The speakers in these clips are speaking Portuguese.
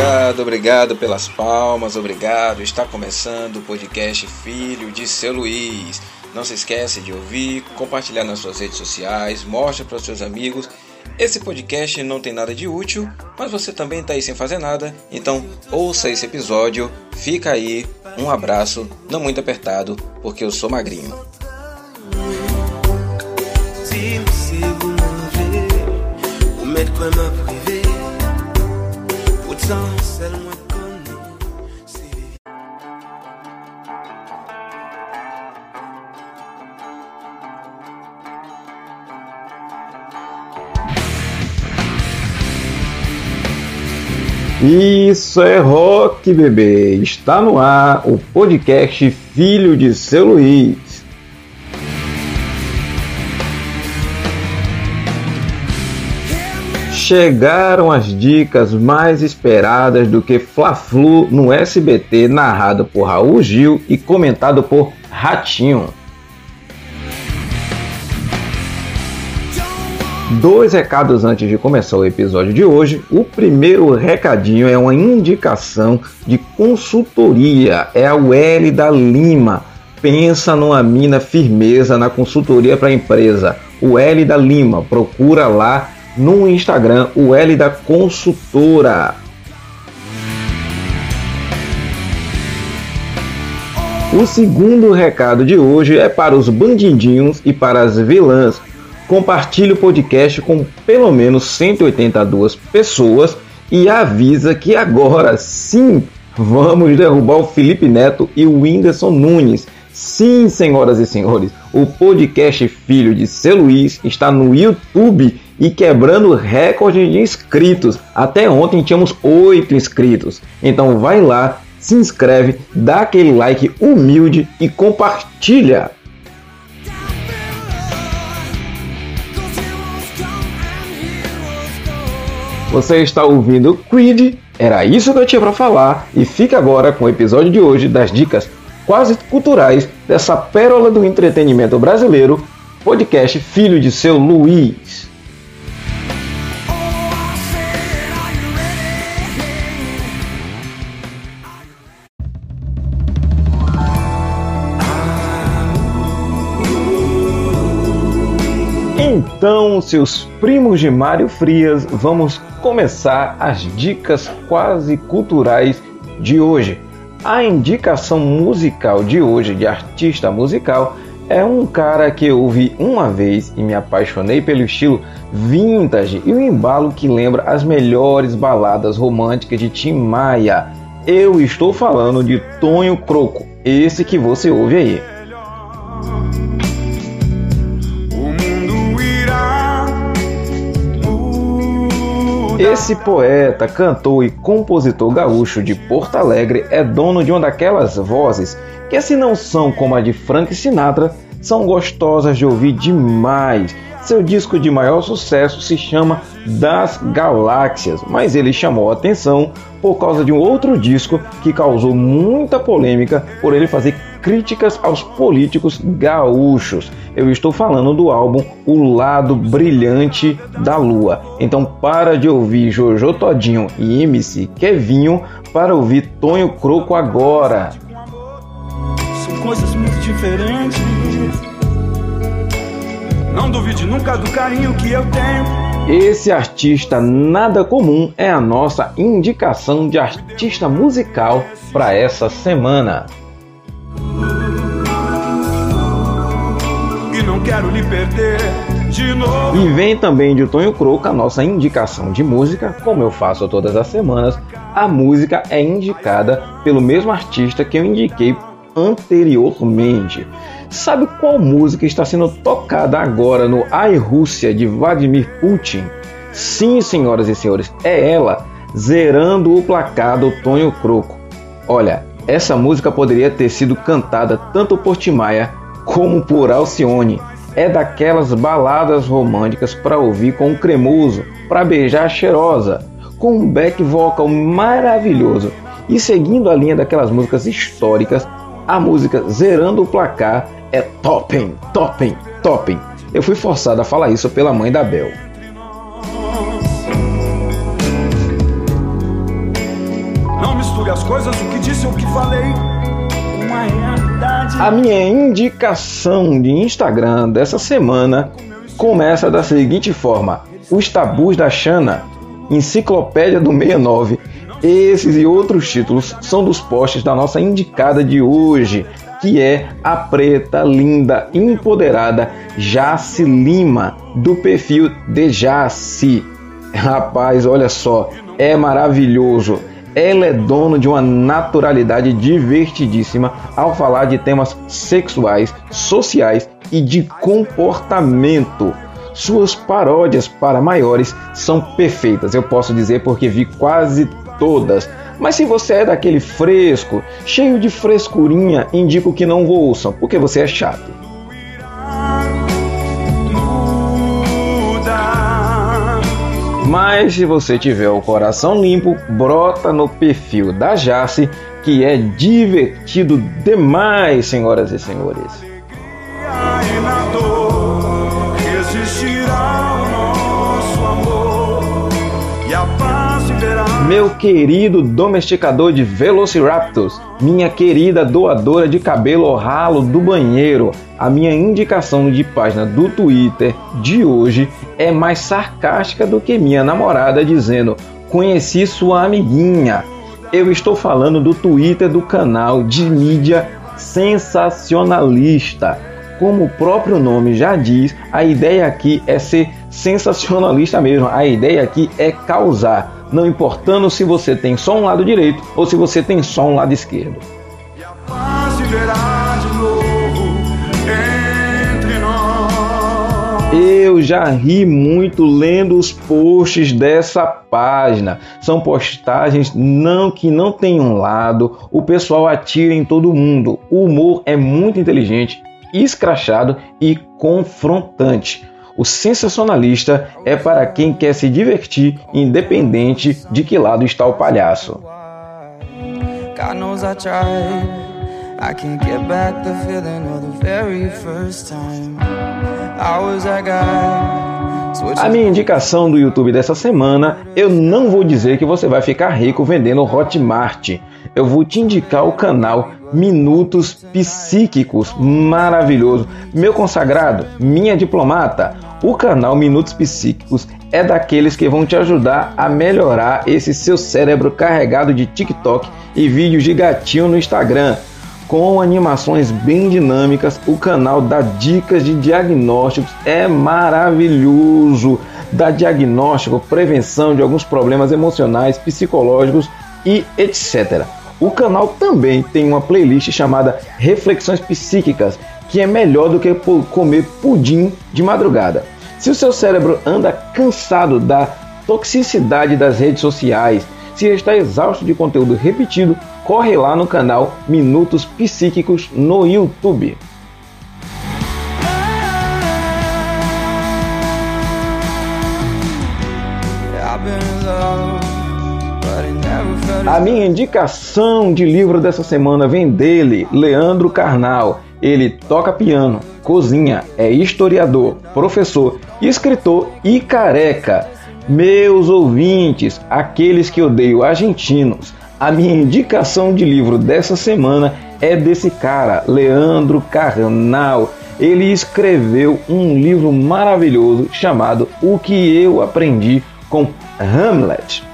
Obrigado, obrigado pelas palmas, obrigado. Está começando o podcast Filho de Seu Luiz. Não se esquece de ouvir, compartilhar nas suas redes sociais, mostre para os seus amigos. Esse podcast não tem nada de útil, mas você também está aí sem fazer nada, então ouça esse episódio, fica aí, um abraço, não muito apertado, porque eu sou magrinho. Isso é rock, bebê! Está no ar o podcast Filho de Seu Luiz. Chegaram as dicas mais esperadas do que Fla-Flu no SBT, narrado por Raul Gil e comentado por Ratinho. Dois recados antes de começar o episódio de hoje. O primeiro recadinho é uma indicação de consultoria. É a UL da Lima. Pensa numa mina firmeza na consultoria para empresa. O L da Lima. Procura lá no Instagram o L da Consultora. O segundo recado de hoje é para os bandidinhos e para as vilãs compartilhe o podcast com pelo menos 182 pessoas e avisa que agora sim vamos derrubar o Felipe Neto e o Whindersson Nunes. Sim, senhoras e senhores, o podcast Filho de Seu Luiz está no YouTube e quebrando recorde de inscritos. Até ontem tínhamos 8 inscritos. Então vai lá, se inscreve, dá aquele like humilde e compartilha. Você está ouvindo Creed, era isso que eu tinha para falar e fica agora com o episódio de hoje das dicas quase culturais dessa pérola do entretenimento brasileiro, podcast Filho de seu Luiz. Então, seus primos de Mário Frias, vamos começar as dicas quase culturais de hoje. A indicação musical de hoje, de artista musical, é um cara que eu ouvi uma vez e me apaixonei pelo estilo vintage e o embalo que lembra as melhores baladas românticas de Tim Maia. Eu estou falando de Tonho Croco, esse que você ouve aí. Esse poeta, cantor e compositor gaúcho de Porto Alegre é dono de uma daquelas vozes que, se não são como a de Frank Sinatra, são gostosas de ouvir demais. Seu disco de maior sucesso se chama Das Galáxias, mas ele chamou a atenção por causa de um outro disco que causou muita polêmica por ele fazer críticas aos políticos gaúchos. Eu estou falando do álbum O Lado Brilhante da Lua. Então para de ouvir Jojo Todinho e MC Kevinho para ouvir Tonho Croco agora. São coisas muito diferentes. Não duvide nunca do carinho que eu tenho. Esse artista nada comum é a nossa indicação de artista musical para essa semana. Quero lhe perder de novo. E vem também de Tonho Croco a nossa indicação de música, como eu faço todas as semanas. A música é indicada pelo mesmo artista que eu indiquei anteriormente. Sabe qual música está sendo tocada agora no Ai Rússia de Vladimir Putin? Sim, senhoras e senhores, é ela, zerando o placar do Tonho Croco. Olha, essa música poderia ter sido cantada tanto por Timaya como por Alcione. É daquelas baladas românticas para ouvir com o cremoso, para beijar cheirosa, com um back vocal maravilhoso. E seguindo a linha daquelas músicas históricas, a música Zerando o Placar é topping, topping, topping. Eu fui forçado a falar isso pela mãe da Bel. sabe as coisas, o que disse o que falei. A minha indicação de Instagram dessa semana começa da seguinte forma: Os Tabus da Xana, Enciclopédia do 69. Esses e outros títulos são dos posts da nossa indicada de hoje, que é a preta, linda, empoderada Jace Lima, do perfil de Jace. Rapaz, olha só, é maravilhoso. Ela é dona de uma naturalidade divertidíssima ao falar de temas sexuais, sociais e de comportamento. Suas paródias para maiores são perfeitas, eu posso dizer porque vi quase todas. Mas se você é daquele fresco, cheio de frescurinha, indico que não ouçam, porque você é chato. Mas se você tiver o coração limpo, brota no perfil da Jace, que é divertido demais, senhoras e senhores. Meu querido domesticador de Velociraptors, minha querida doadora de cabelo ralo do banheiro, a minha indicação de página do Twitter de hoje é mais sarcástica do que minha namorada dizendo: Conheci sua amiguinha. Eu estou falando do Twitter do canal de mídia sensacionalista. Como o próprio nome já diz, a ideia aqui é ser sensacionalista mesmo. A ideia aqui é causar não importando se você tem só um lado direito ou se você tem só um lado esquerdo. Eu já ri muito lendo os posts dessa página. São postagens não que não tem um lado, o pessoal atira em todo mundo. O humor é muito inteligente, escrachado e confrontante. O sensacionalista é para quem quer se divertir, independente de que lado está o palhaço. A minha indicação do YouTube dessa semana, eu não vou dizer que você vai ficar rico vendendo Hotmart. Eu vou te indicar o canal Minutos Psíquicos, maravilhoso. Meu consagrado, minha diplomata, o canal Minutos Psíquicos é daqueles que vão te ajudar a melhorar esse seu cérebro carregado de TikTok e vídeos de gatinho no Instagram. Com animações bem dinâmicas, o canal dá dicas de diagnósticos, é maravilhoso. Dá diagnóstico, prevenção de alguns problemas emocionais, psicológicos e etc. O canal também tem uma playlist chamada Reflexões Psíquicas, que é melhor do que comer pudim de madrugada. Se o seu cérebro anda cansado da toxicidade das redes sociais, se está exausto de conteúdo repetido, corre lá no canal Minutos Psíquicos no YouTube. A minha indicação de livro dessa semana vem dele, Leandro Carnal. Ele toca piano, cozinha, é historiador, professor, escritor e careca. Meus ouvintes, aqueles que odeiam argentinos, a minha indicação de livro dessa semana é desse cara, Leandro Carnal. Ele escreveu um livro maravilhoso chamado O que eu aprendi com Hamlet.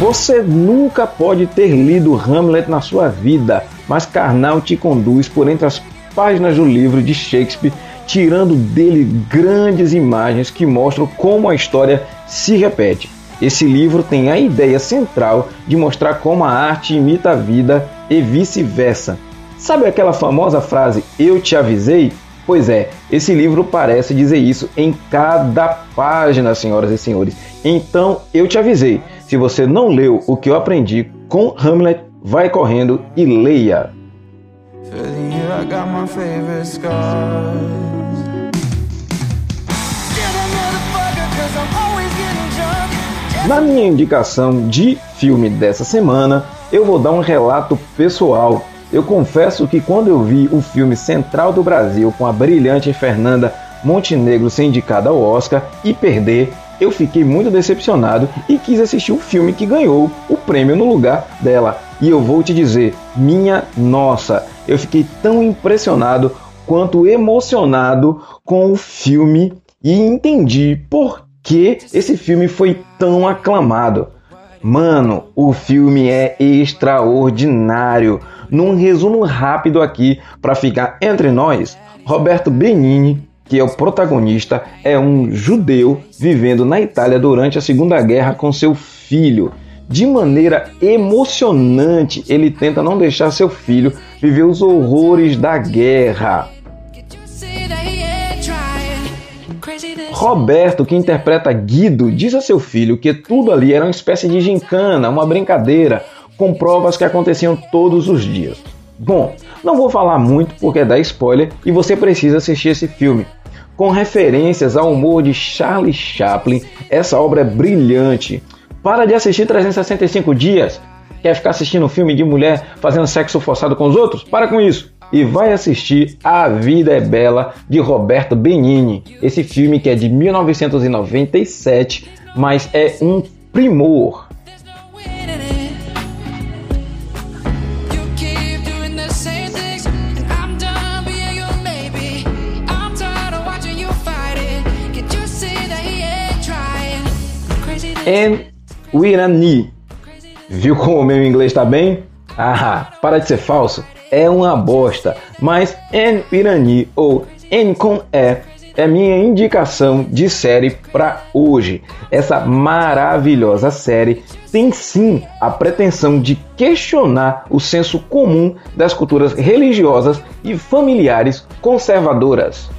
Você nunca pode ter lido Hamlet na sua vida, mas Karnal te conduz por entre as páginas do livro de Shakespeare, tirando dele grandes imagens que mostram como a história se repete. Esse livro tem a ideia central de mostrar como a arte imita a vida e vice-versa. Sabe aquela famosa frase Eu te avisei? Pois é, esse livro parece dizer isso em cada página, senhoras e senhores. Então eu te avisei. Se você não leu o que eu aprendi com Hamlet, vai correndo e leia. Na minha indicação de filme dessa semana, eu vou dar um relato pessoal. Eu confesso que quando eu vi o filme Central do Brasil com a brilhante Fernanda Montenegro ser indicada ao Oscar e perder, eu fiquei muito decepcionado e quis assistir o filme que ganhou o prêmio no lugar dela. E eu vou te dizer, minha nossa, eu fiquei tão impressionado quanto emocionado com o filme e entendi por que esse filme foi tão aclamado. Mano, o filme é extraordinário. Num resumo rápido aqui para ficar entre nós, Roberto Benini, que é o protagonista, é um judeu vivendo na Itália durante a Segunda Guerra com seu filho. De maneira emocionante, ele tenta não deixar seu filho viver os horrores da guerra. Roberto, que interpreta Guido, diz a seu filho que tudo ali era uma espécie de gincana, uma brincadeira, com provas que aconteciam todos os dias. Bom, não vou falar muito porque dá spoiler e você precisa assistir esse filme. Com referências ao humor de Charlie Chaplin, essa obra é brilhante. Para de assistir 365 dias. Quer ficar assistindo um filme de mulher fazendo sexo forçado com os outros? Para com isso! E vai assistir A Vida é Bela de Roberto Benigni. Esse filme que é de 1997, mas é um primor. And Wirani. Viu como o meu inglês está bem? Ah, para de ser falso. É uma bosta. Mas En Irani ou En com E é minha indicação de série para hoje. Essa maravilhosa série tem sim a pretensão de questionar o senso comum das culturas religiosas e familiares conservadoras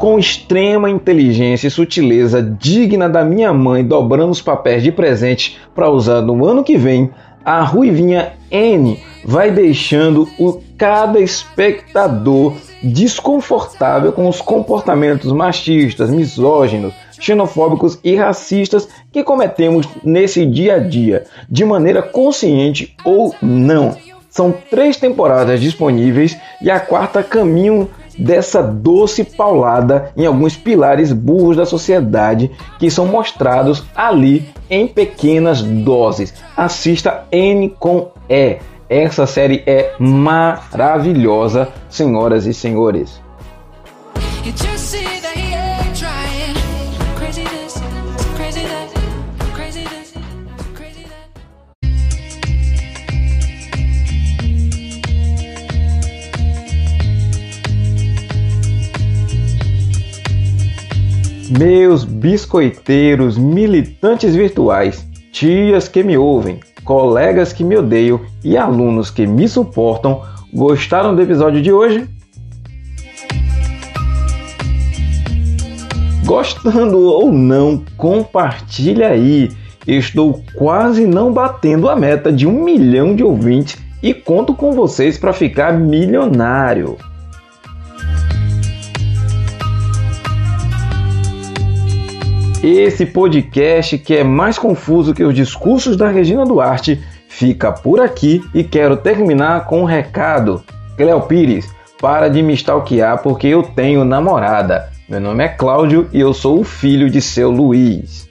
com extrema inteligência e sutileza digna da minha mãe dobrando os papéis de presente para usar no ano que vem, a ruivinha N vai deixando o cada espectador desconfortável com os comportamentos machistas, misóginos, xenofóbicos e racistas que cometemos nesse dia a dia, de maneira consciente ou não. São três temporadas disponíveis e a quarta caminho dessa doce paulada em alguns pilares burros da sociedade que são mostrados ali em pequenas doses. Assista N com E. Essa série é maravilhosa, senhoras e senhores. Meus biscoiteiros, militantes virtuais, tias que me ouvem, colegas que me odeiam e alunos que me suportam, gostaram do episódio de hoje? Gostando ou não, compartilha aí. Estou quase não batendo a meta de um milhão de ouvintes e conto com vocês para ficar milionário. Esse podcast, que é mais confuso que os discursos da Regina Duarte, fica por aqui e quero terminar com um recado. Cleo Pires, para de me stalkear porque eu tenho namorada. Meu nome é Cláudio e eu sou o filho de seu Luiz.